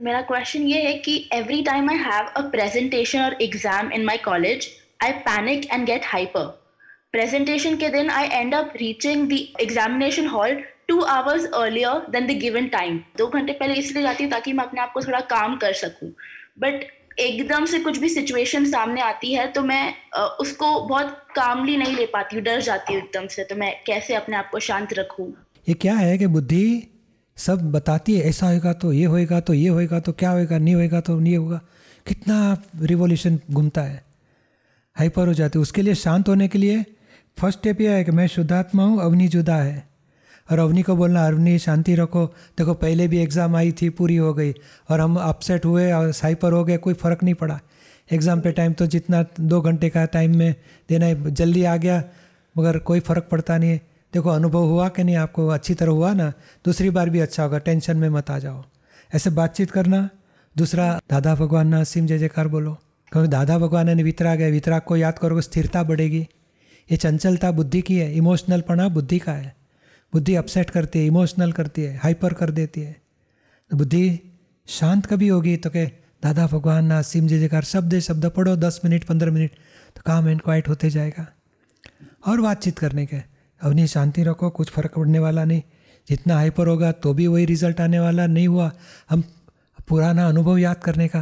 मेरा क्वेश्चन ये है कि every time I have a presentation और exam in my college I panic and get hyper presentation के दिन I end up reaching the examination hall two hours earlier then the given time दो घंटे पहले इसलिए जाती हूँ ताकि मैं अपने आप को थोड़ा काम कर सकूँ। बट एकदम से कुछ भी सिचुएशन सामने आती है तो मैं उसको बहुत कामली नहीं ले पाती हूँ, डर जाती हूँ एकदम से। तो मैं कैसे अपने आप को शांत रखूँ? ये क्या है कि बुद्धि सब बताती है, ऐसा होएगा तो ये होएगा तो ये होएगा तो क्या होएगा, नहीं होएगा तो नहीं होगा। कितना रिवोल्यूशन घूमता है। हाइपर हो जाती उसके लिए शांत होने के लिए फ़र्स्ट स्टेप यह है कि मैं शुद्धात्मा हूँ, अवनी जुदा है। और अवनी को बोलना, अवनी, शांति रखो। देखो, पहले भी एग्ज़ाम आई थी, पूरी हो गई। और हम अपसेट हुए और हाइपर हो गए, कोई फ़र्क नहीं पड़ा। एग्ज़ाम पे टाइम तो जितना दो घंटे का टाइम में देना है, जल्दी आ गया, मगर कोई फ़र्क पड़ता नहीं है। देखो, अनुभव हुआ कि नहीं, आपको अच्छी तरह हुआ ना, दूसरी बार भी अच्छा होगा, टेंशन में मत आ जाओ। ऐसे बातचीत करना। दूसरा, दादा भगवान ना सिम जय जयकार बोलो। क्योंकि दादा भगवान ने वितराग है वितराग को याद करोगे, स्थिरता बढ़ेगी। ये चंचलता बुद्धि की है, इमोशनल पना बुद्धि का है। बुद्धि अपसेट करती है, इमोशनल करती है, हाइपर कर देती है। तो बुद्धि शांत कभी होगी तो के दादा भगवान ना सिम जय जयकार, शब्द शब्द पढ़ो, दस मिनट, पंद्रह मिनट तो काम एंड क्वाइट होते जाएगा। और बातचीत करने के। अपनी शांति रखो कुछ फ़र्क पड़ने वाला नहीं। जितना हाइपर होगा तो भी वही रिज़ल्ट आने वाला नहीं हुआ। हम पुराना अनुभव याद करने का।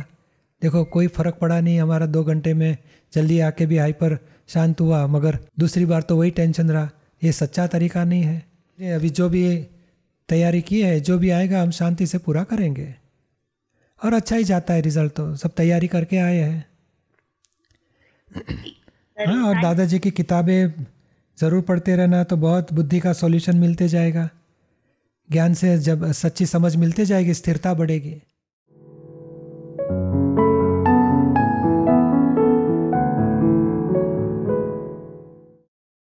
देखो कोई फ़र्क पड़ा नहीं हमारा दो घंटे में। जल्दी आके भी हाइपर शांत हुआ मगर दूसरी बार तो वही टेंशन रहा। ये सच्चा तरीका नहीं है। अभी जो भी तैयारी की है जो भी आएगा हम शांति से पूरा करेंगे। और अच्छा ही जाता है रिज़ल्ट तो। सब तैयारी करके आए हैं। हाँ और दादाजी की किताबें ज़रूर पढ़ते रहना तो बहुत बुद्धि का सॉल्यूशन मिलते जाएगा। ज्ञान से जब सच्ची समझ मिलते जाएगी, स्थिरता बढ़ेगी।